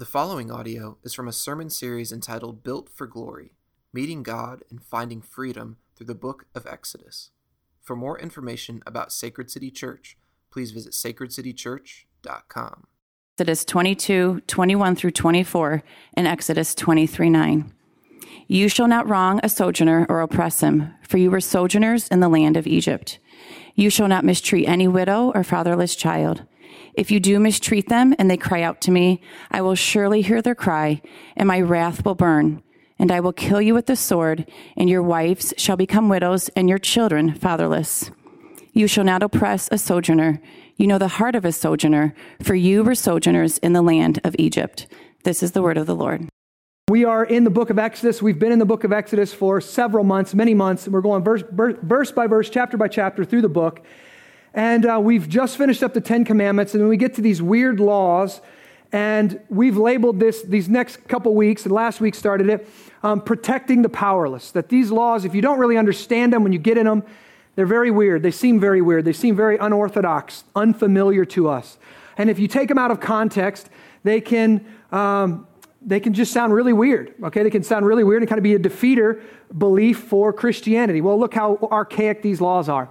The following audio is from a sermon series entitled Built for Glory Meeting God and Finding Freedom Through the Book of Exodus. For more information about Sacred City Church, please visit sacredcitychurch.com. Exodus 22, 21 through 24, and Exodus 23, 9. You shall not wrong a sojourner or oppress him, for you were sojourners in the land of Egypt. You shall not mistreat any widow or fatherless child. If you do mistreat them and they cry out to me, I will surely hear their cry, and my wrath will burn. And I will kill you with the sword, and your wives shall become widows, and your children fatherless. You shall not oppress a sojourner. You know the heart of a sojourner, for you were sojourners in the land of Egypt. This is the word of the Lord. We are in the book of Exodus. We've been in the book of Exodus for several months, many months. We're going verse, verse by verse, chapter by chapter through the book. And uh, we've just finished up the Ten Commandments, and we get to these weird laws, and we've labeled this these next couple weeks, and last week started it, um, protecting the powerless. That these laws, if you don't really understand them when you get in them, they're very weird. They seem very weird. They seem very unorthodox, unfamiliar to us. And if you take them out of context, they can um, they can just sound really weird. Okay, they can sound really weird and kind of be a defeater belief for Christianity. Well, look how archaic these laws are.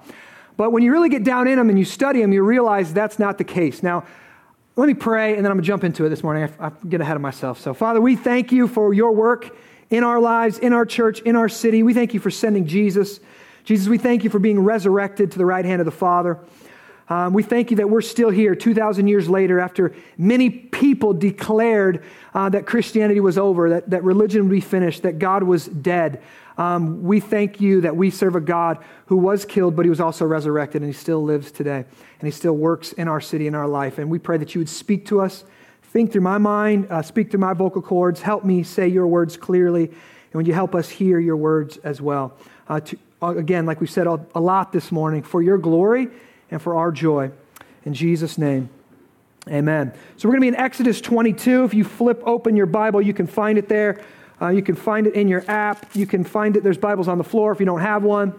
But when you really get down in them and you study them, you realize that's not the case. Now, let me pray, and then I'm going to jump into it this morning. I, I get ahead of myself. So, Father, we thank you for your work in our lives, in our church, in our city. We thank you for sending Jesus. Jesus, we thank you for being resurrected to the right hand of the Father. Um, we thank you that we're still here 2,000 years later after many people declared uh, that Christianity was over, that, that religion would be finished, that God was dead. Um, we thank you that we serve a God who was killed, but he was also resurrected, and he still lives today. And he still works in our city, in our life. And we pray that you would speak to us, think through my mind, uh, speak through my vocal cords, help me say your words clearly, and when you help us hear your words as well. Uh, to, uh, again, like we said a lot this morning, for your glory and for our joy. In Jesus' name. Amen. So we're going to be in Exodus 22. If you flip open your Bible, you can find it there. Uh, you can find it in your app. You can find it. There's Bibles on the floor if you don't have one.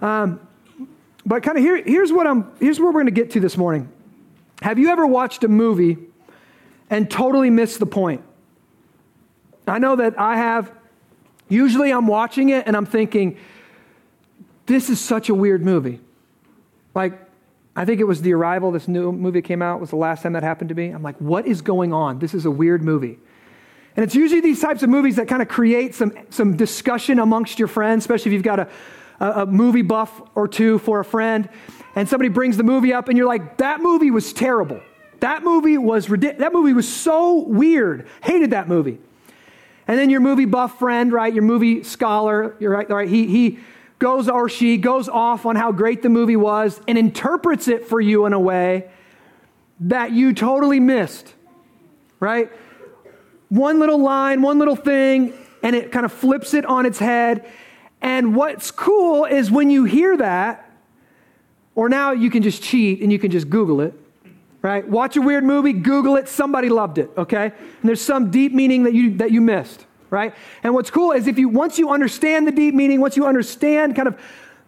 Um, but kind of here, here's what I'm. Here's where we're going to get to this morning. Have you ever watched a movie and totally missed the point? I know that I have. Usually, I'm watching it and I'm thinking, "This is such a weird movie." Like, I think it was The Arrival. This new movie came out. Was the last time that happened to me. I'm like, "What is going on? This is a weird movie." And it's usually these types of movies that kind of create some, some discussion amongst your friends, especially if you've got a, a, a movie buff or two for a friend, and somebody brings the movie up, and you're like, that movie was terrible. That movie was ridiculous. that movie was so weird. Hated that movie. And then your movie buff friend, right? Your movie scholar, you're right, right? He he goes or she goes off on how great the movie was and interprets it for you in a way that you totally missed. Right? One little line, one little thing, and it kind of flips it on its head. And what's cool is when you hear that, or now you can just cheat and you can just Google it, right? Watch a weird movie, Google it, somebody loved it, okay? And there's some deep meaning that you, that you missed, right? And what's cool is if you, once you understand the deep meaning, once you understand kind of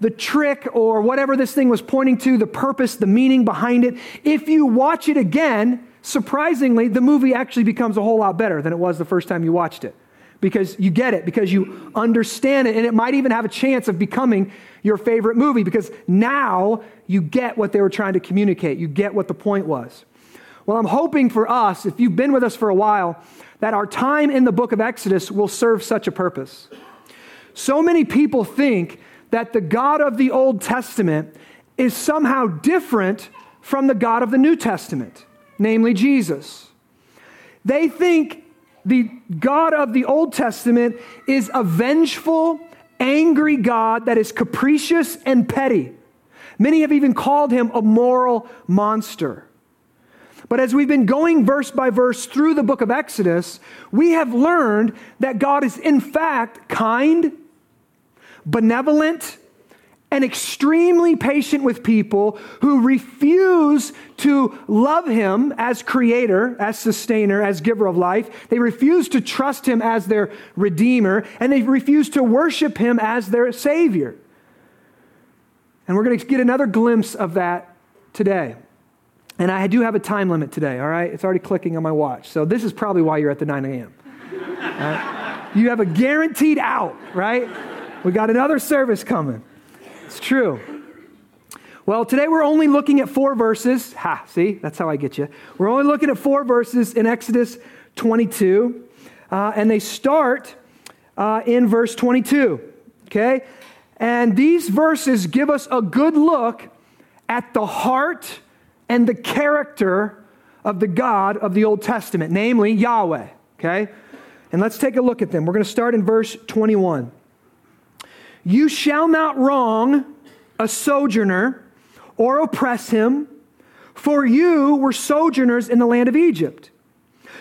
the trick or whatever this thing was pointing to, the purpose, the meaning behind it, if you watch it again, surprisingly, the movie actually becomes a whole lot better than it was the first time you watched it because you get it, because you understand it, and it might even have a chance of becoming your favorite movie because now you get what they were trying to communicate. You get what the point was. Well, I'm hoping for us, if you've been with us for a while, that our time in the book of Exodus will serve such a purpose. So many people think that the God of the Old Testament is somehow different from the God of the New Testament namely Jesus. They think the God of the Old Testament is a vengeful, angry God that is capricious and petty. Many have even called him a moral monster. But as we've been going verse by verse through the book of Exodus, we have learned that God is, in fact, kind, benevolent, and extremely patient with people who refuse to love him as creator, as sustainer, as giver of life. They refuse to trust him as their redeemer, and they refuse to worship him as their savior. And we're going to get another glimpse of that today. And I do have a time limit today, all right? It's already clicking on my watch. So this is probably why you're at the 9 a.m. Right? You have a guaranteed out, right? We got another service coming. It's true. Well, today we're only looking at four verses. Ha, see, that's how I get you. We're only looking at four verses in Exodus 22, uh, and they start uh, in verse 22. Okay? And these verses give us a good look at the heart and the character of the God of the Old Testament, namely Yahweh. Okay? And let's take a look at them. We're going to start in verse 21. You shall not wrong a sojourner or oppress him, for you were sojourners in the land of Egypt.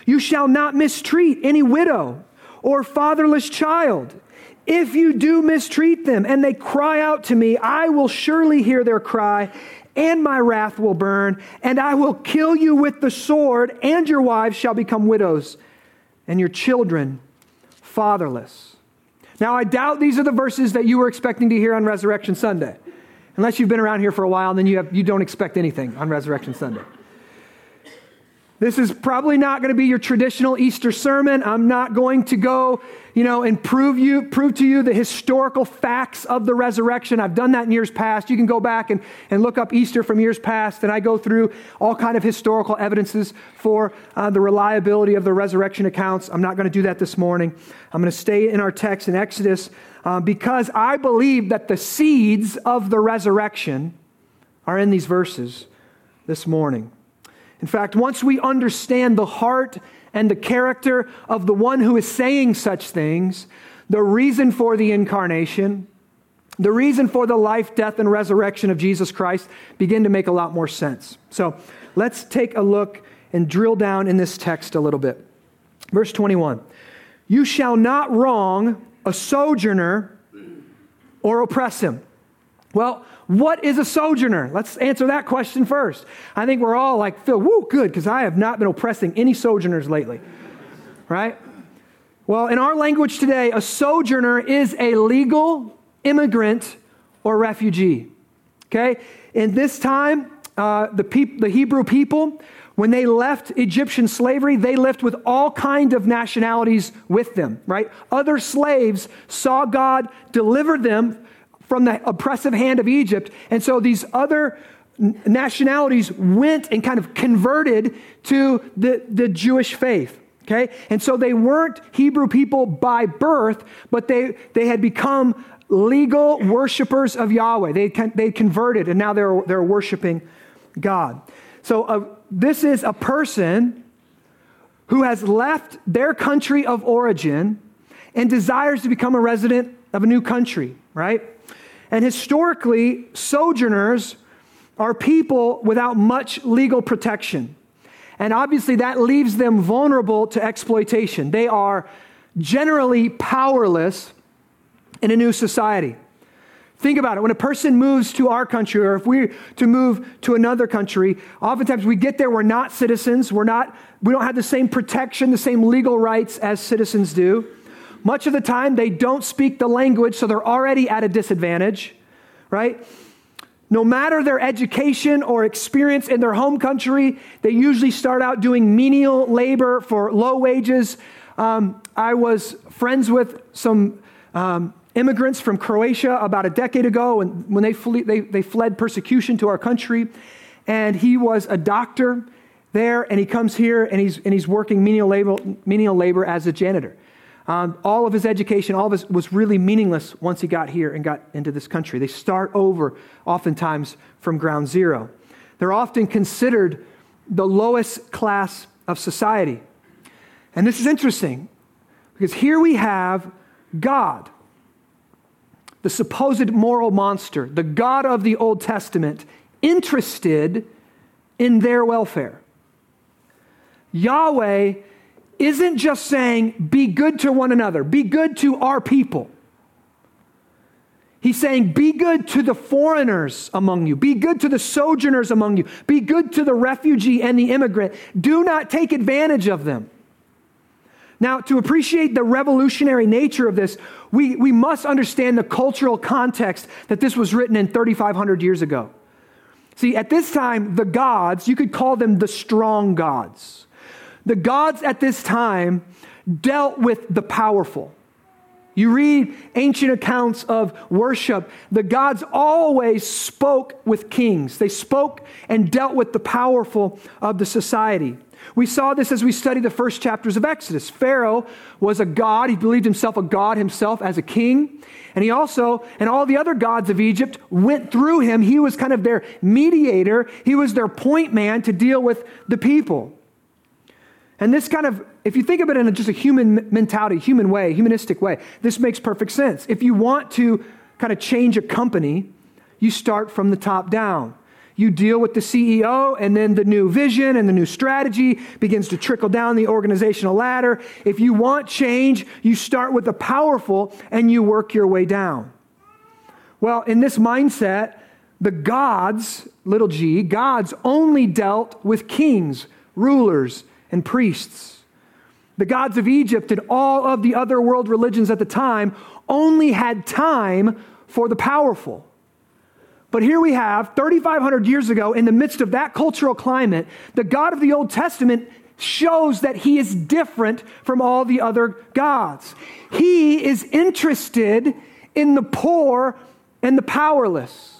You shall not mistreat any widow or fatherless child. If you do mistreat them and they cry out to me, I will surely hear their cry and my wrath will burn, and I will kill you with the sword, and your wives shall become widows, and your children fatherless. Now, I doubt these are the verses that you were expecting to hear on Resurrection Sunday. Unless you've been around here for a while, then you, have, you don't expect anything on Resurrection Sunday. This is probably not going to be your traditional Easter sermon. I'm not going to go, you know, and prove you prove to you the historical facts of the resurrection. I've done that in years past. You can go back and, and look up Easter from years past, and I go through all kind of historical evidences for uh, the reliability of the resurrection accounts. I'm not going to do that this morning. I'm going to stay in our text in Exodus uh, because I believe that the seeds of the resurrection are in these verses this morning. In fact, once we understand the heart and the character of the one who is saying such things, the reason for the incarnation, the reason for the life, death, and resurrection of Jesus Christ begin to make a lot more sense. So let's take a look and drill down in this text a little bit. Verse 21 You shall not wrong a sojourner or oppress him. Well, what is a sojourner? Let's answer that question first. I think we're all like, Phil, woo, good, because I have not been oppressing any sojourners lately. Right? Well, in our language today, a sojourner is a legal immigrant or refugee. Okay? In this time, uh, the, peop- the Hebrew people, when they left Egyptian slavery, they left with all kind of nationalities with them, right? Other slaves saw God deliver them from the oppressive hand of Egypt. And so these other nationalities went and kind of converted to the, the Jewish faith. Okay? And so they weren't Hebrew people by birth, but they, they had become legal worshipers of Yahweh. They, they converted and now they're, they're worshiping God. So uh, this is a person who has left their country of origin and desires to become a resident of a new country, right? And historically, sojourners are people without much legal protection. And obviously, that leaves them vulnerable to exploitation. They are generally powerless in a new society. Think about it. When a person moves to our country, or if we to move to another country, oftentimes we get there, we're not citizens, we're not, we don't have the same protection, the same legal rights as citizens do. Much of the time, they don't speak the language, so they're already at a disadvantage, right? No matter their education or experience in their home country, they usually start out doing menial labor for low wages. Um, I was friends with some um, immigrants from Croatia about a decade ago and when they, fle- they, they fled persecution to our country. And he was a doctor there, and he comes here and he's, and he's working menial labor, menial labor as a janitor. Um, all of his education, all of his was really meaningless once he got here and got into this country. They start over oftentimes from ground zero. They're often considered the lowest class of society. And this is interesting because here we have God, the supposed moral monster, the God of the Old Testament, interested in their welfare. Yahweh isn't just saying, be good to one another, be good to our people. He's saying, be good to the foreigners among you, be good to the sojourners among you, be good to the refugee and the immigrant. Do not take advantage of them. Now, to appreciate the revolutionary nature of this, we, we must understand the cultural context that this was written in 3,500 years ago. See, at this time, the gods, you could call them the strong gods. The gods at this time dealt with the powerful. You read ancient accounts of worship, the gods always spoke with kings. They spoke and dealt with the powerful of the society. We saw this as we studied the first chapters of Exodus. Pharaoh was a god. He believed himself a god himself as a king. And he also, and all the other gods of Egypt went through him. He was kind of their mediator, he was their point man to deal with the people. And this kind of, if you think of it in a, just a human mentality, human way, humanistic way, this makes perfect sense. If you want to kind of change a company, you start from the top down. You deal with the CEO, and then the new vision and the new strategy begins to trickle down the organizational ladder. If you want change, you start with the powerful and you work your way down. Well, in this mindset, the gods, little g, gods only dealt with kings, rulers, and priests. The gods of Egypt and all of the other world religions at the time only had time for the powerful. But here we have, 3,500 years ago, in the midst of that cultural climate, the God of the Old Testament shows that he is different from all the other gods. He is interested in the poor and the powerless.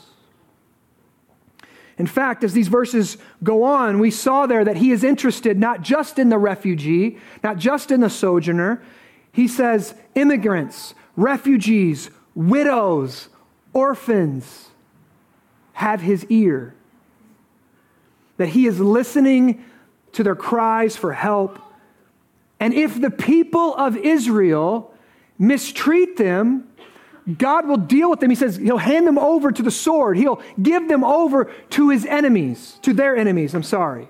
In fact, as these verses go on, we saw there that he is interested not just in the refugee, not just in the sojourner. He says immigrants, refugees, widows, orphans have his ear. That he is listening to their cries for help. And if the people of Israel mistreat them, God will deal with them. He says he'll hand them over to the sword. He'll give them over to his enemies, to their enemies. I'm sorry.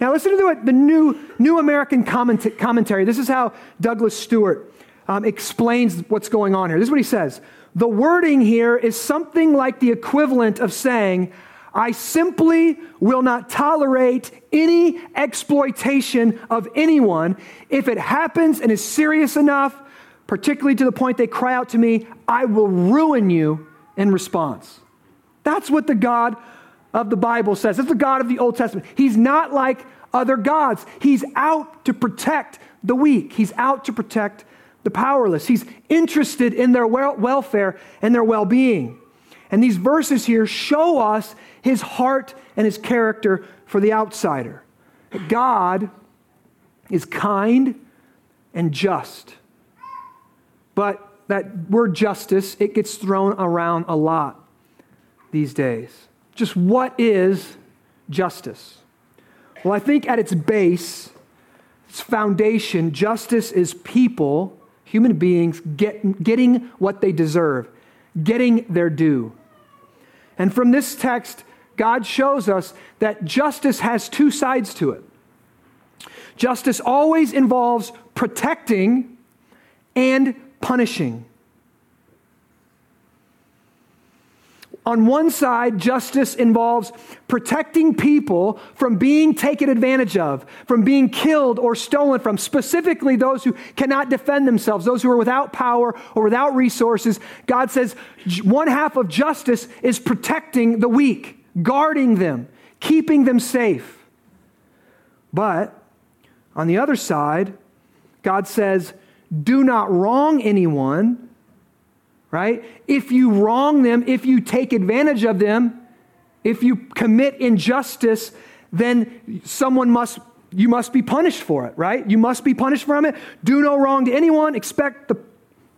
Now, listen to the, the new, new American comment, commentary. This is how Douglas Stuart um, explains what's going on here. This is what he says The wording here is something like the equivalent of saying, I simply will not tolerate any exploitation of anyone if it happens and is serious enough particularly to the point they cry out to me, I will ruin you in response. That's what the God of the Bible says. That's the God of the Old Testament. He's not like other gods. He's out to protect the weak, He's out to protect the powerless. He's interested in their welfare and their well being. And these verses here show us his heart and his character for the outsider. God is kind and just. But that word justice, it gets thrown around a lot these days. Just what is justice? Well, I think at its base, its foundation, justice is people, human beings, get, getting what they deserve, getting their due. And from this text, God shows us that justice has two sides to it. Justice always involves protecting and punishing. On one side, justice involves protecting people from being taken advantage of, from being killed or stolen from, specifically those who cannot defend themselves, those who are without power or without resources. God says one half of justice is protecting the weak, guarding them, keeping them safe. But on the other side, God says do not wrong anyone, right? If you wrong them, if you take advantage of them, if you commit injustice, then someone must you must be punished for it, right? You must be punished from it. Do no wrong to anyone. Expect the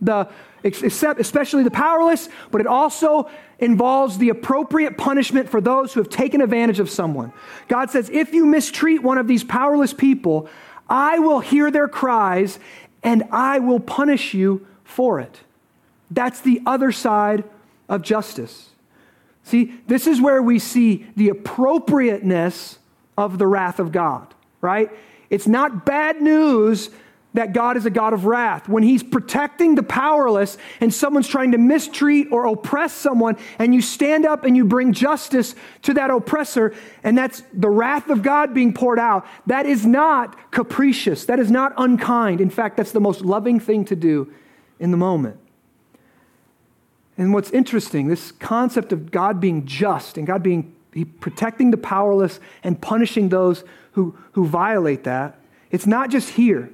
the except especially the powerless, but it also involves the appropriate punishment for those who have taken advantage of someone. God says, if you mistreat one of these powerless people, I will hear their cries and I will punish you for it. That's the other side of justice. See, this is where we see the appropriateness of the wrath of God, right? It's not bad news that God is a God of wrath. When He's protecting the powerless and someone's trying to mistreat or oppress someone, and you stand up and you bring justice to that oppressor, and that's the wrath of God being poured out, that is not capricious. That is not unkind. In fact, that's the most loving thing to do in the moment. And what's interesting, this concept of God being just and God being He protecting the powerless and punishing those who, who violate that. It's not just here.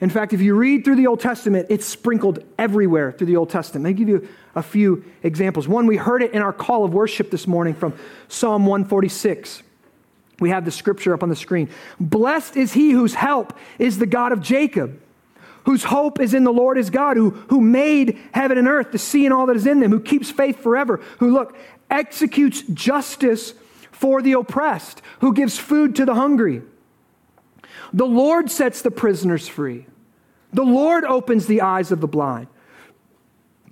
In fact, if you read through the Old Testament, it's sprinkled everywhere through the Old Testament. Let me give you a few examples. One, we heard it in our call of worship this morning from Psalm 146. We have the scripture up on the screen. Blessed is he whose help is the God of Jacob, whose hope is in the Lord his God, who, who made heaven and earth, the sea and all that is in them, who keeps faith forever, who, look, executes justice for the oppressed, who gives food to the hungry. The Lord sets the prisoners free. The Lord opens the eyes of the blind.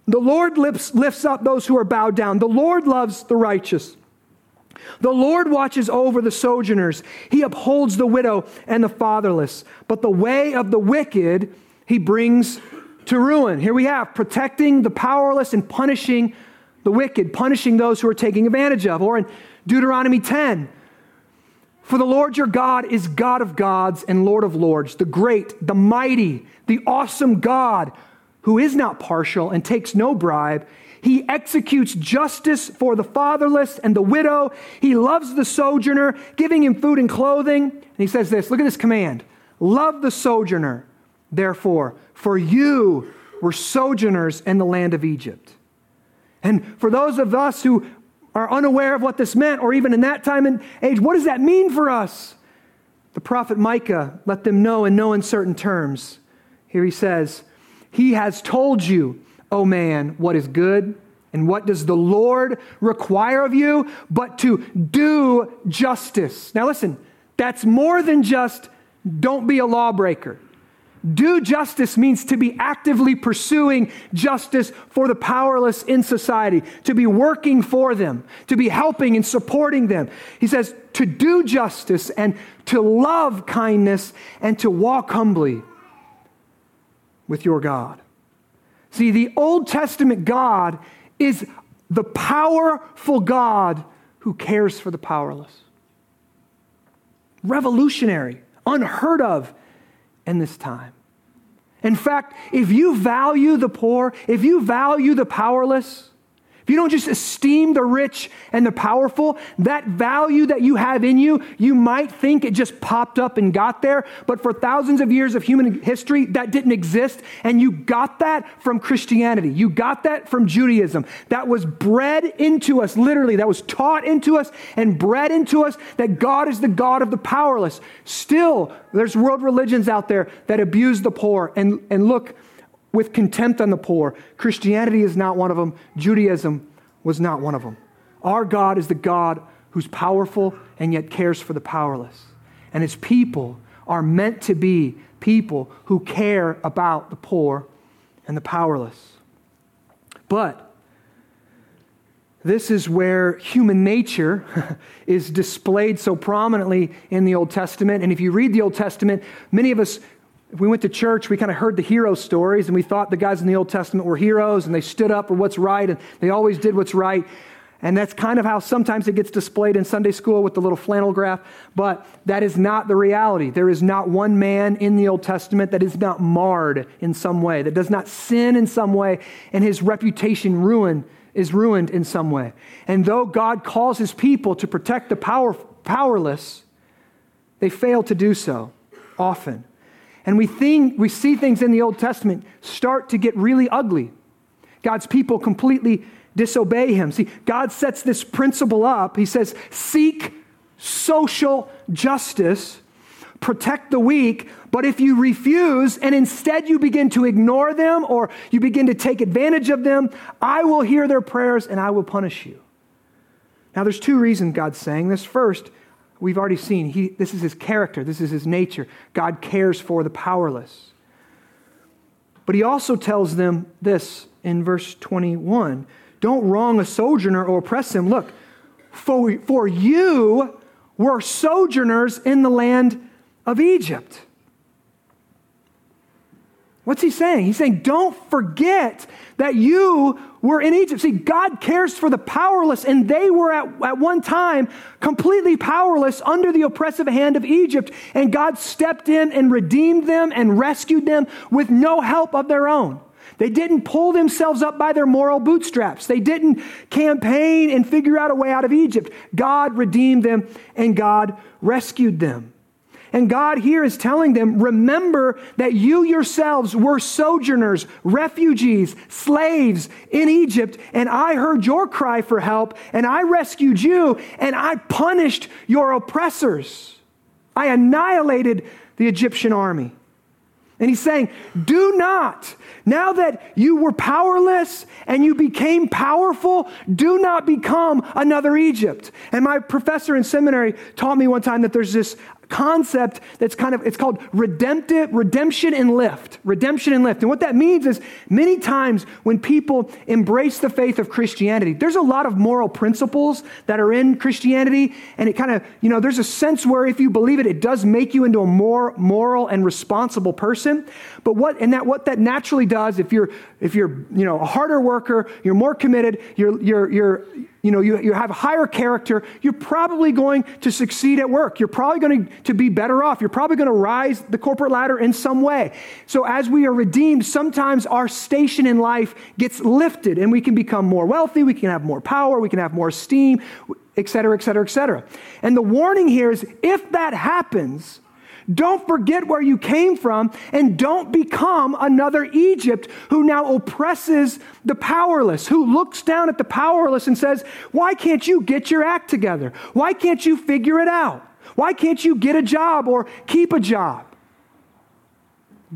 The Lord lifts, lifts up those who are bowed down. The Lord loves the righteous. The Lord watches over the sojourners. He upholds the widow and the fatherless. But the way of the wicked he brings to ruin. Here we have protecting the powerless and punishing the wicked, punishing those who are taking advantage of. Or in Deuteronomy 10, for the Lord your God is God of gods and Lord of lords, the great, the mighty, the awesome God who is not partial and takes no bribe. He executes justice for the fatherless and the widow. He loves the sojourner, giving him food and clothing. And he says this look at this command Love the sojourner, therefore, for you were sojourners in the land of Egypt. And for those of us who are unaware of what this meant, or even in that time and age, what does that mean for us? The prophet Micah let them know in no uncertain terms. Here he says, He has told you, O man, what is good. And what does the Lord require of you? But to do justice. Now, listen, that's more than just don't be a lawbreaker. Do justice means to be actively pursuing justice for the powerless in society, to be working for them, to be helping and supporting them. He says to do justice and to love kindness and to walk humbly with your God. See, the Old Testament God is the powerful God who cares for the powerless. Revolutionary, unheard of in this time. In fact, if you value the poor, if you value the powerless, if you don't just esteem the rich and the powerful, that value that you have in you, you might think it just popped up and got there. But for thousands of years of human history, that didn't exist. And you got that from Christianity. You got that from Judaism. That was bred into us, literally, that was taught into us and bred into us that God is the God of the powerless. Still, there's world religions out there that abuse the poor. And, and look, with contempt on the poor. Christianity is not one of them. Judaism was not one of them. Our God is the God who's powerful and yet cares for the powerless. And his people are meant to be people who care about the poor and the powerless. But this is where human nature is displayed so prominently in the Old Testament. And if you read the Old Testament, many of us if we went to church, we kind of heard the hero stories and we thought the guys in the Old Testament were heroes and they stood up for what's right and they always did what's right. And that's kind of how sometimes it gets displayed in Sunday school with the little flannel graph, but that is not the reality. There is not one man in the Old Testament that is not marred in some way, that does not sin in some way, and his reputation ruined, is ruined in some way. And though God calls his people to protect the power, powerless, they fail to do so often. And we, think, we see things in the Old Testament start to get really ugly. God's people completely disobey him. See, God sets this principle up. He says, seek social justice, protect the weak, but if you refuse and instead you begin to ignore them or you begin to take advantage of them, I will hear their prayers and I will punish you. Now, there's two reasons God's saying this. First, we've already seen he, this is his character, this is his nature. God cares for the powerless. But he also tells them this in verse 21 Don't wrong a sojourner or oppress him. Look, for, for you were sojourners in the land of Egypt. What's he saying? He's saying, don't forget that you were in Egypt. See, God cares for the powerless, and they were at, at one time completely powerless under the oppressive hand of Egypt. And God stepped in and redeemed them and rescued them with no help of their own. They didn't pull themselves up by their moral bootstraps. They didn't campaign and figure out a way out of Egypt. God redeemed them and God rescued them. And God here is telling them, remember that you yourselves were sojourners, refugees, slaves in Egypt, and I heard your cry for help, and I rescued you, and I punished your oppressors. I annihilated the Egyptian army. And he's saying, do not, now that you were powerless and you became powerful, do not become another Egypt. And my professor in seminary taught me one time that there's this concept that's kind of it's called redemptive redemption and lift redemption and lift. And what that means is many times when people embrace the faith of christianity there's a lot of moral principles that are in christianity and it kind of you know there's a sense where if you believe it it does make you into a more moral and responsible person but what and that what that naturally does if you're if you're you know a harder worker you're more committed you're you're you're you know, you, you have higher character, you're probably going to succeed at work. You're probably going to be better off. You're probably going to rise the corporate ladder in some way. So, as we are redeemed, sometimes our station in life gets lifted and we can become more wealthy, we can have more power, we can have more esteem, et cetera, et cetera, et cetera. And the warning here is if that happens, don't forget where you came from and don't become another Egypt who now oppresses the powerless, who looks down at the powerless and says, Why can't you get your act together? Why can't you figure it out? Why can't you get a job or keep a job?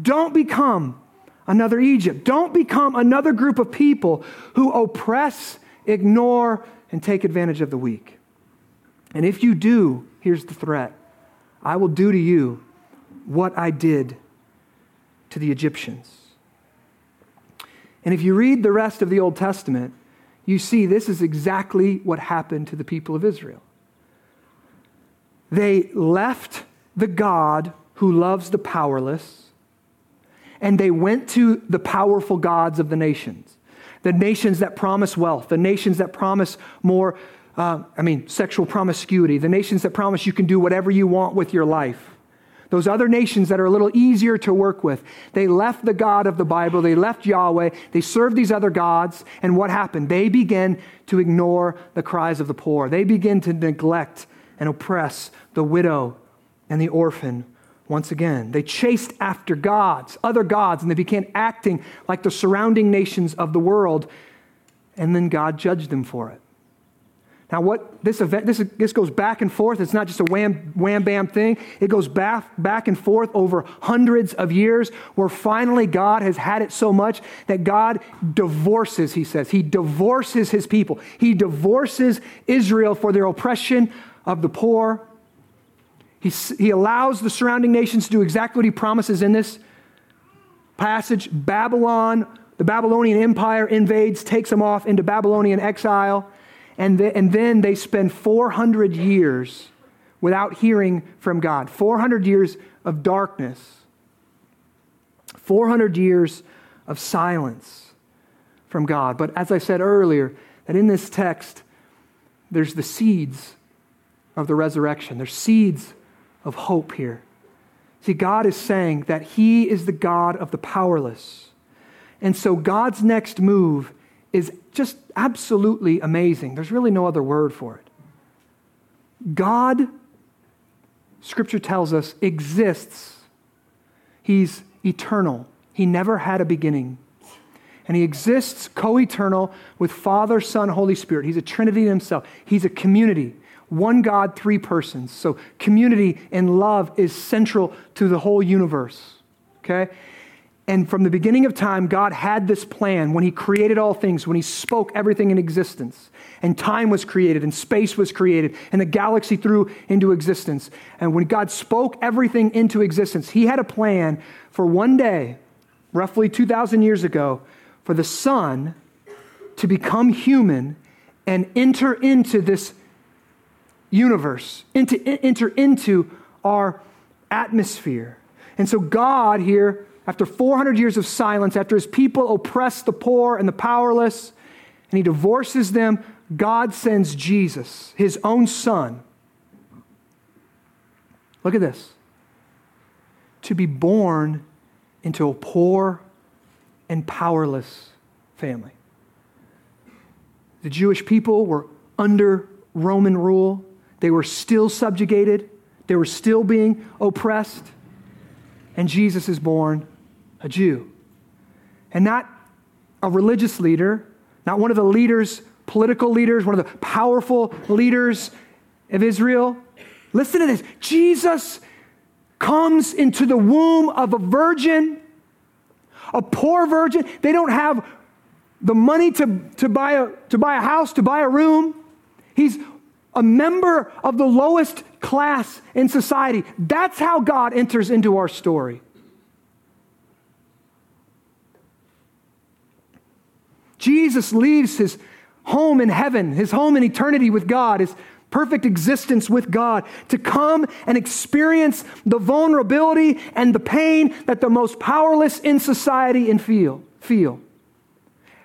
Don't become another Egypt. Don't become another group of people who oppress, ignore, and take advantage of the weak. And if you do, here's the threat I will do to you what I did to the Egyptians. And if you read the rest of the Old Testament, you see this is exactly what happened to the people of Israel. They left the God who loves the powerless, and they went to the powerful gods of the nations. The nations that promise wealth, the nations that promise more uh, I mean, sexual promiscuity, the nations that promise you can do whatever you want with your life. Those other nations that are a little easier to work with. They left the God of the Bible, they left Yahweh, they served these other gods, and what happened? They began to ignore the cries of the poor. They begin to neglect and oppress the widow and the orphan once again. They chased after gods, other gods, and they began acting like the surrounding nations of the world, and then God judged them for it. Now, what this event, this, this goes back and forth. It's not just a wham, wham, bam thing. It goes back, back and forth over hundreds of years where finally God has had it so much that God divorces, he says. He divorces his people. He divorces Israel for their oppression of the poor. He, he allows the surrounding nations to do exactly what he promises in this passage. Babylon, the Babylonian Empire invades, takes them off into Babylonian exile. And, and then they spend 400 years without hearing from God. 400 years of darkness. 400 years of silence from God. But as I said earlier, that in this text, there's the seeds of the resurrection. There's seeds of hope here. See, God is saying that He is the God of the powerless. And so God's next move is just absolutely amazing. There's really no other word for it. God, Scripture tells us, exists. He's eternal. He never had a beginning. And he exists co eternal with Father, Son, Holy Spirit. He's a Trinity in himself. He's a community. One God, three persons. So community and love is central to the whole universe. Okay? And from the beginning of time, God had this plan when He created all things, when He spoke everything in existence. And time was created, and space was created, and the galaxy threw into existence. And when God spoke everything into existence, He had a plan for one day, roughly 2,000 years ago, for the Son to become human and enter into this universe, into, enter into our atmosphere. And so God here after 400 years of silence, after his people oppress the poor and the powerless, and he divorces them, God sends Jesus, his own son. Look at this to be born into a poor and powerless family. The Jewish people were under Roman rule, they were still subjugated, they were still being oppressed. And Jesus is born a Jew. And not a religious leader, not one of the leaders, political leaders, one of the powerful leaders of Israel. Listen to this Jesus comes into the womb of a virgin, a poor virgin. They don't have the money to, to, buy a, to buy a house, to buy a room. He's a member of the lowest class in society. That's how God enters into our story. Jesus leaves his home in heaven, his home in eternity with God, his perfect existence with God, to come and experience the vulnerability and the pain that the most powerless in society and feel. feel.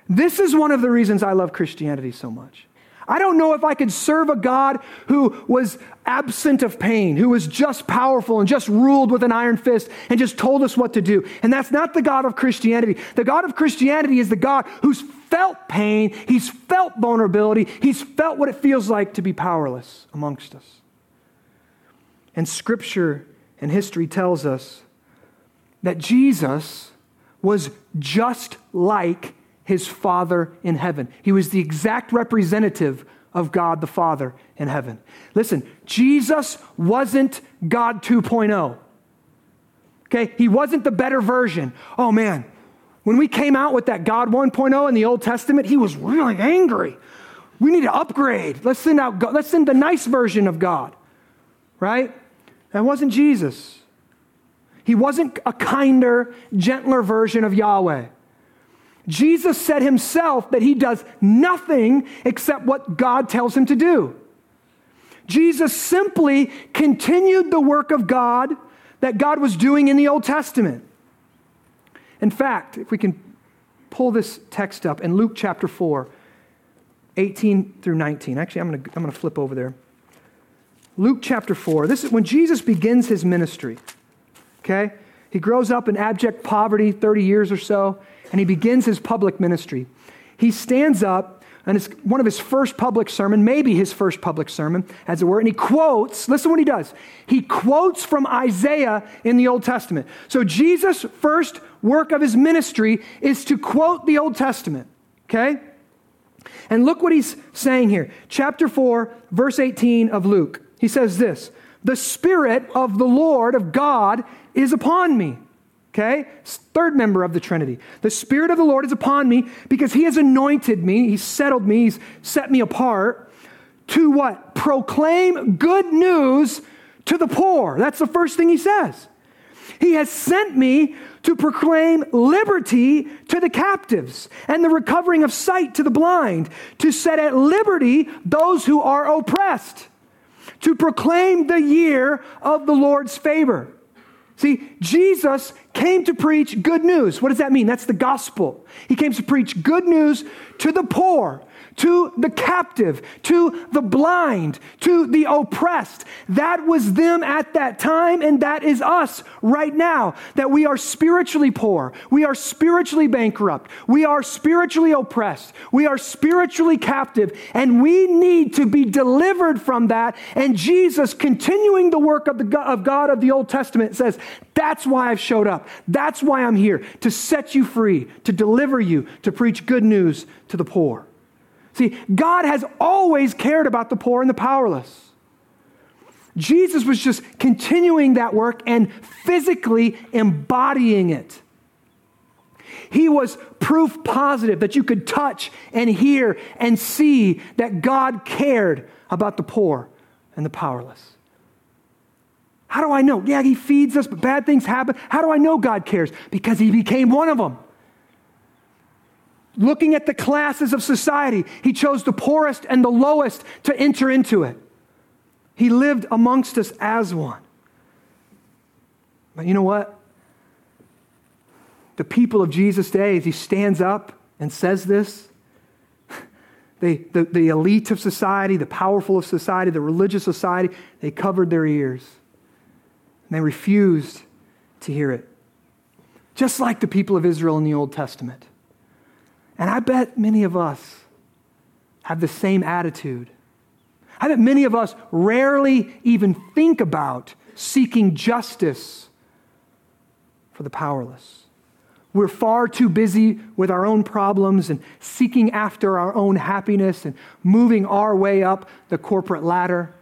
This is one of the reasons I love Christianity so much. I don't know if I could serve a God who was absent of pain, who was just powerful and just ruled with an iron fist and just told us what to do. And that's not the God of Christianity. The God of Christianity is the God who's felt pain, he's felt vulnerability, he's felt what it feels like to be powerless amongst us. And scripture and history tells us that Jesus was just like his Father in heaven. He was the exact representative of God the Father in heaven. Listen, Jesus wasn't God 2.0. Okay? He wasn't the better version. Oh man, when we came out with that God 1.0 in the Old Testament, he was really angry. We need to upgrade. Let's send out God. let's send the nice version of God. Right? That wasn't Jesus. He wasn't a kinder, gentler version of Yahweh. Jesus said himself that he does nothing except what God tells him to do. Jesus simply continued the work of God that God was doing in the Old Testament. In fact, if we can pull this text up in Luke chapter 4, 18 through 19. Actually, I'm going to I'm going to flip over there. Luke chapter 4. This is when Jesus begins his ministry. Okay? He grows up in abject poverty, 30 years or so and he begins his public ministry. He stands up, and it's one of his first public sermon, maybe his first public sermon, as it were, and he quotes, listen what he does. He quotes from Isaiah in the Old Testament. So Jesus' first work of his ministry is to quote the Old Testament, okay? And look what he's saying here. Chapter 4, verse 18 of Luke. He says this The Spirit of the Lord, of God, is upon me Okay? Third member of the Trinity. The Spirit of the Lord is upon me because He has anointed me, He's settled me, He's set me apart to what? Proclaim good news to the poor. That's the first thing He says. He has sent me to proclaim liberty to the captives and the recovering of sight to the blind, to set at liberty those who are oppressed, to proclaim the year of the Lord's favor. See, Jesus came to preach good news. What does that mean? That's the gospel. He came to preach good news to the poor, to the captive, to the blind, to the oppressed. That was them at that time, and that is us right now. That we are spiritually poor, we are spiritually bankrupt, we are spiritually oppressed, we are spiritually captive, and we need to be delivered from that. And Jesus, continuing the work of, the, of God of the Old Testament, says, That's why I've showed up. That's why I'm here, to set you free, to deliver you, to preach good news to the poor. See, God has always cared about the poor and the powerless. Jesus was just continuing that work and physically embodying it. He was proof positive that you could touch and hear and see that God cared about the poor and the powerless. How do I know? Yeah, He feeds us, but bad things happen. How do I know God cares? Because He became one of them looking at the classes of society, he chose the poorest and the lowest to enter into it. He lived amongst us as one. But you know what? The people of Jesus' day, as he stands up and says this, they, the, the elite of society, the powerful of society, the religious society, they covered their ears. And they refused to hear it. just like the people of Israel in the Old Testament. And I bet many of us have the same attitude. I bet many of us rarely even think about seeking justice for the powerless. We're far too busy with our own problems and seeking after our own happiness and moving our way up the corporate ladder.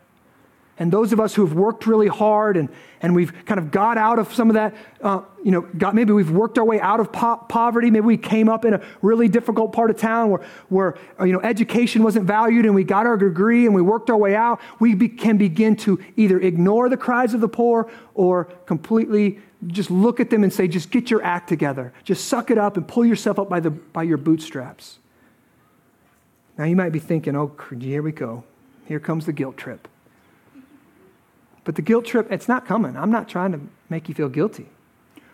And those of us who have worked really hard and, and we've kind of got out of some of that, uh, you know, got, maybe we've worked our way out of po- poverty. Maybe we came up in a really difficult part of town where, where uh, you know, education wasn't valued and we got our degree and we worked our way out. We be, can begin to either ignore the cries of the poor or completely just look at them and say, just get your act together. Just suck it up and pull yourself up by, the, by your bootstraps. Now you might be thinking, oh, here we go. Here comes the guilt trip. But the guilt trip, it's not coming. I'm not trying to make you feel guilty.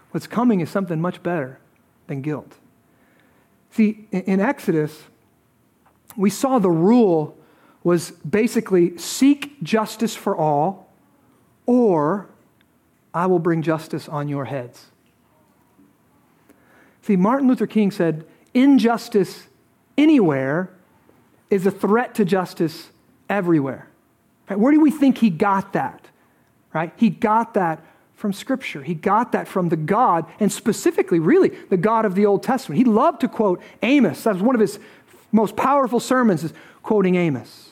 What's coming is something much better than guilt. See, in Exodus, we saw the rule was basically seek justice for all, or I will bring justice on your heads. See, Martin Luther King said, injustice anywhere is a threat to justice everywhere. Right? Where do we think he got that? Right? He got that from Scripture. He got that from the God, and specifically, really, the God of the Old Testament. He loved to quote Amos. That was one of his most powerful sermons, is quoting Amos.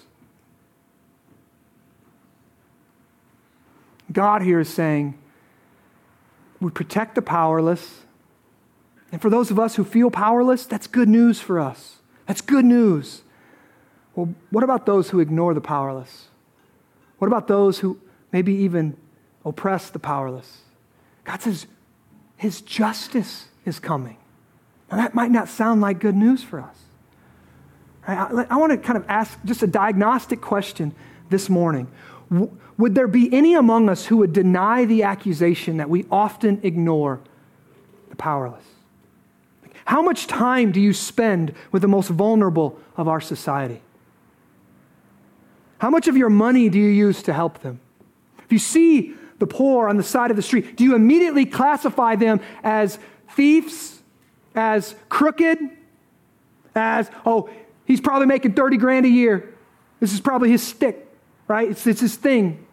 God here is saying, we protect the powerless. And for those of us who feel powerless, that's good news for us. That's good news. Well, what about those who ignore the powerless? What about those who maybe even oppress the powerless. God says his justice is coming. Now, that might not sound like good news for us. Right? I, I want to kind of ask just a diagnostic question this morning. W- would there be any among us who would deny the accusation that we often ignore the powerless? How much time do you spend with the most vulnerable of our society? How much of your money do you use to help them? If you see the poor on the side of the street, do you immediately classify them as thieves, as crooked, as, oh, he's probably making 30 grand a year. This is probably his stick, right? It's, it's his thing.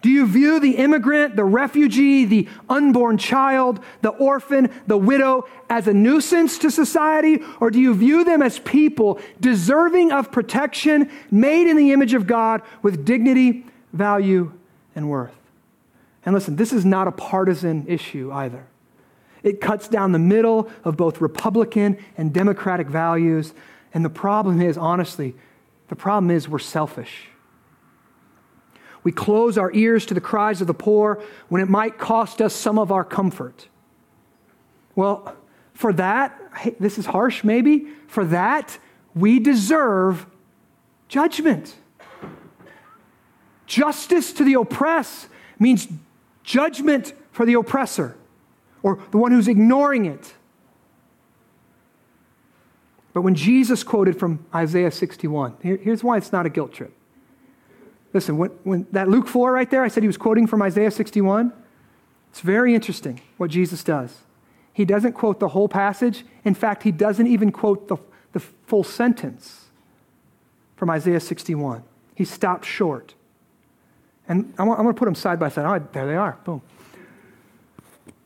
Do you view the immigrant, the refugee, the unborn child, the orphan, the widow as a nuisance to society? Or do you view them as people deserving of protection, made in the image of God with dignity, value, and worth? And listen, this is not a partisan issue either. It cuts down the middle of both Republican and Democratic values. And the problem is, honestly, the problem is we're selfish. We close our ears to the cries of the poor when it might cost us some of our comfort. Well, for that, this is harsh maybe, for that, we deserve judgment. Justice to the oppressed means judgment for the oppressor or the one who's ignoring it. But when Jesus quoted from Isaiah 61, here, here's why it's not a guilt trip. Listen, when, when that Luke 4 right there, I said he was quoting from Isaiah 61. It's very interesting what Jesus does. He doesn't quote the whole passage. In fact, he doesn't even quote the, the full sentence from Isaiah 61. He stops short. And I want, I want to put them side by side. Oh, there they are. Boom.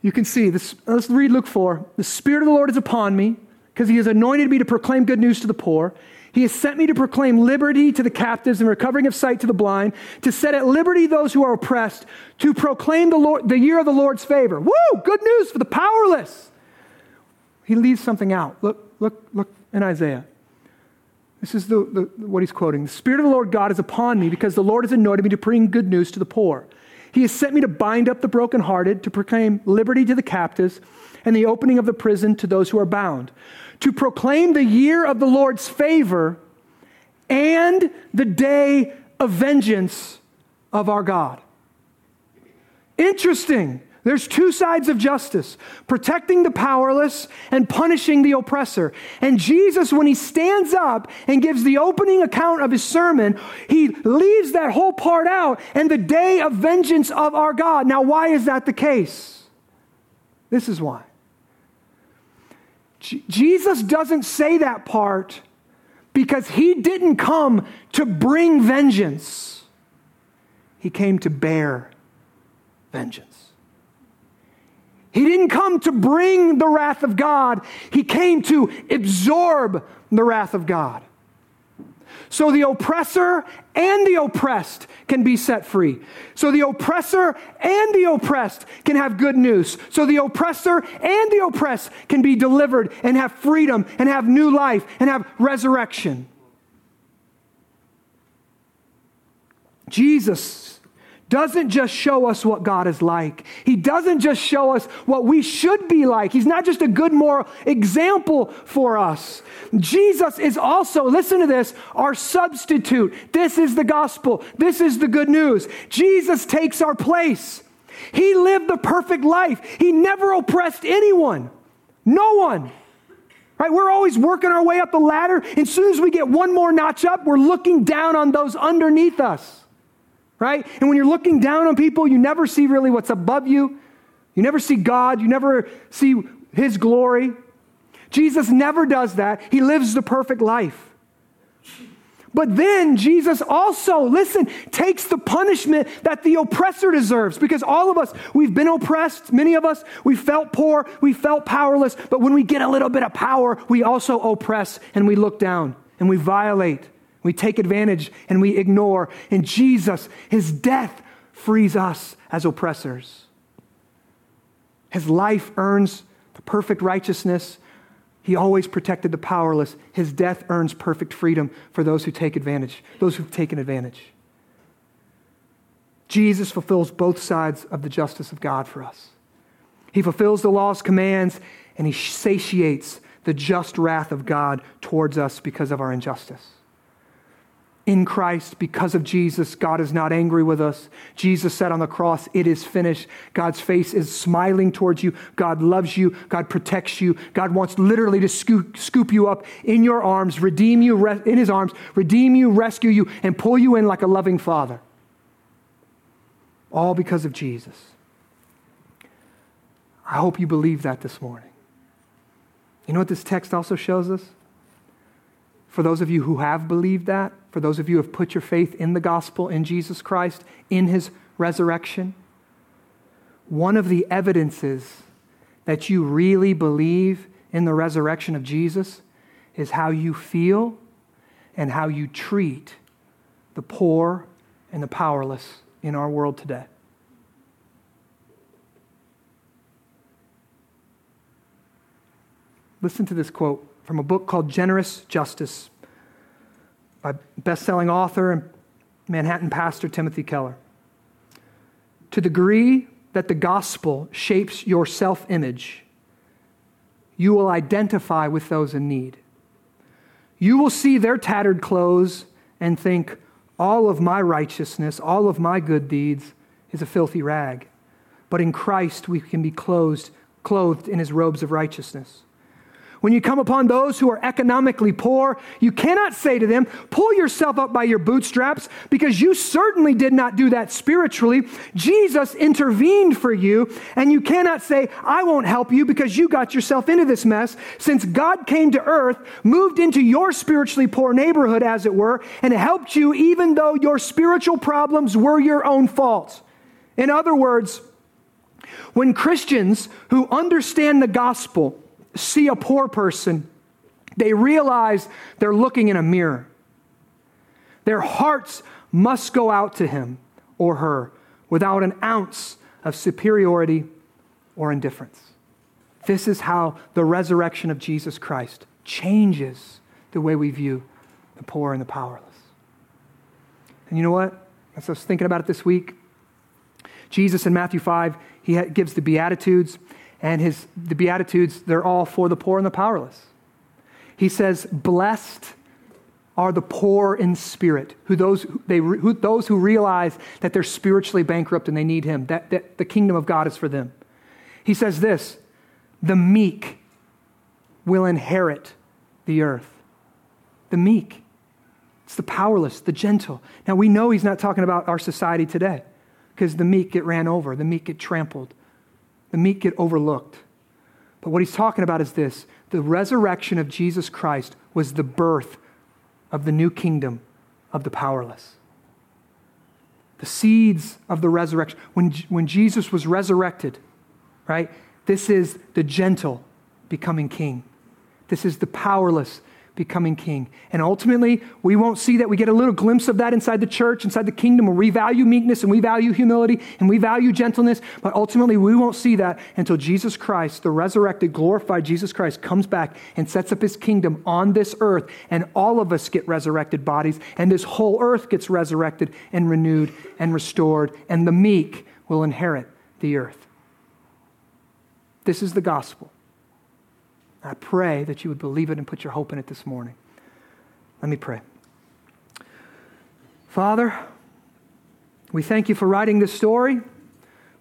You can see this. Let's read Luke 4. The Spirit of the Lord is upon me because he has anointed me to proclaim good news to the poor. He has sent me to proclaim liberty to the captives and recovering of sight to the blind, to set at liberty those who are oppressed, to proclaim the, Lord, the year of the Lord's favor. Woo! Good news for the powerless. He leaves something out. Look, look, look in Isaiah. This is the, the, what he's quoting. The Spirit of the Lord God is upon me because the Lord has anointed me to bring good news to the poor. He has sent me to bind up the brokenhearted, to proclaim liberty to the captives, and the opening of the prison to those who are bound, to proclaim the year of the Lord's favor and the day of vengeance of our God. Interesting. There's two sides of justice protecting the powerless and punishing the oppressor. And Jesus, when he stands up and gives the opening account of his sermon, he leaves that whole part out and the day of vengeance of our God. Now, why is that the case? This is why. J- Jesus doesn't say that part because he didn't come to bring vengeance, he came to bear vengeance. He didn't come to bring the wrath of God, he came to absorb the wrath of God. So the oppressor and the oppressed can be set free. So the oppressor and the oppressed can have good news. So the oppressor and the oppressed can be delivered and have freedom and have new life and have resurrection. Jesus doesn't just show us what God is like. He doesn't just show us what we should be like. He's not just a good moral example for us. Jesus is also, listen to this, our substitute. This is the gospel. This is the good news. Jesus takes our place. He lived the perfect life. He never oppressed anyone. No one. Right? We're always working our way up the ladder. And as soon as we get one more notch up, we're looking down on those underneath us right? And when you're looking down on people, you never see really what's above you. You never see God. You never see His glory. Jesus never does that. He lives the perfect life. But then Jesus also, listen, takes the punishment that the oppressor deserves because all of us, we've been oppressed. Many of us, we felt poor, we felt powerless. But when we get a little bit of power, we also oppress and we look down and we violate. We take advantage and we ignore. And Jesus, his death frees us as oppressors. His life earns the perfect righteousness. He always protected the powerless. His death earns perfect freedom for those who take advantage, those who've taken advantage. Jesus fulfills both sides of the justice of God for us. He fulfills the law's commands and he satiates the just wrath of God towards us because of our injustice in Christ because of Jesus. God is not angry with us. Jesus said on the cross, It is finished. God's face is smiling towards you. God loves you. God protects you. God wants literally to scoop, scoop you up in your arms, redeem you in his arms, redeem you, rescue you, and pull you in like a loving father. All because of Jesus. I hope you believe that this morning. You know what this text also shows us? For those of you who have believed that, for those of you who have put your faith in the gospel, in Jesus Christ, in his resurrection, one of the evidences that you really believe in the resurrection of Jesus is how you feel and how you treat the poor and the powerless in our world today. Listen to this quote from a book called Generous Justice by best-selling author and Manhattan pastor Timothy Keller. To the degree that the gospel shapes your self-image, you will identify with those in need. You will see their tattered clothes and think, all of my righteousness, all of my good deeds is a filthy rag. But in Christ we can be clothed, clothed in his robes of righteousness. When you come upon those who are economically poor, you cannot say to them, Pull yourself up by your bootstraps, because you certainly did not do that spiritually. Jesus intervened for you, and you cannot say, I won't help you because you got yourself into this mess, since God came to earth, moved into your spiritually poor neighborhood, as it were, and helped you even though your spiritual problems were your own fault. In other words, when Christians who understand the gospel, see a poor person, they realize they're looking in a mirror. Their hearts must go out to him or her without an ounce of superiority or indifference. This is how the resurrection of Jesus Christ changes the way we view the poor and the powerless. And you know what? As I was thinking about it this week, Jesus in Matthew 5, he gives the Beatitudes, and his, the Beatitudes, they're all for the poor and the powerless. He says, Blessed are the poor in spirit, who those, they, who, those who realize that they're spiritually bankrupt and they need him, that, that the kingdom of God is for them. He says this the meek will inherit the earth. The meek. It's the powerless, the gentle. Now, we know he's not talking about our society today because the meek get ran over, the meek get trampled, the meek get overlooked. But what he's talking about is this the resurrection of Jesus Christ was the birth of the new kingdom of the powerless. The seeds of the resurrection. When, when Jesus was resurrected, right, this is the gentle becoming king. This is the powerless becoming king. And ultimately, we won't see that. We get a little glimpse of that inside the church, inside the kingdom, where we value meekness and we value humility and we value gentleness. But ultimately, we won't see that until Jesus Christ, the resurrected, glorified Jesus Christ, comes back and sets up his kingdom on this earth. And all of us get resurrected bodies. And this whole earth gets resurrected and renewed and restored. And the meek will inherit the earth. This is the gospel. I pray that you would believe it and put your hope in it this morning. Let me pray. Father, we thank you for writing this story.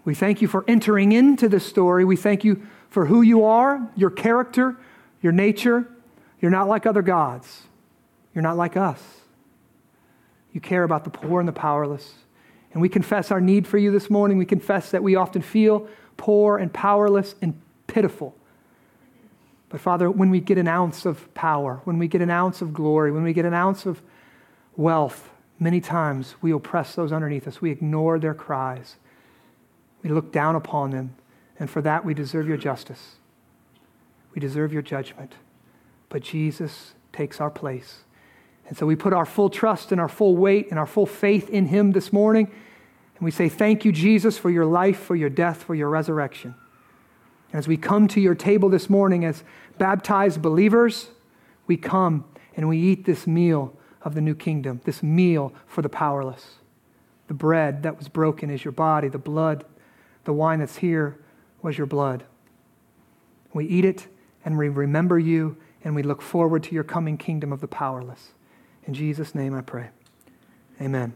We thank you for entering into this story. We thank you for who you are, your character, your nature. You're not like other gods. You're not like us. You care about the poor and the powerless. And we confess our need for you this morning. We confess that we often feel poor and powerless and pitiful. But Father, when we get an ounce of power, when we get an ounce of glory, when we get an ounce of wealth, many times we oppress those underneath us. We ignore their cries. We look down upon them. And for that, we deserve your justice. We deserve your judgment. But Jesus takes our place. And so we put our full trust and our full weight and our full faith in him this morning. And we say, Thank you, Jesus, for your life, for your death, for your resurrection. And as we come to your table this morning as baptized believers, we come and we eat this meal of the new kingdom, this meal for the powerless. The bread that was broken is your body, the blood, the wine that's here was your blood. We eat it and we remember you and we look forward to your coming kingdom of the powerless. In Jesus' name I pray. Amen.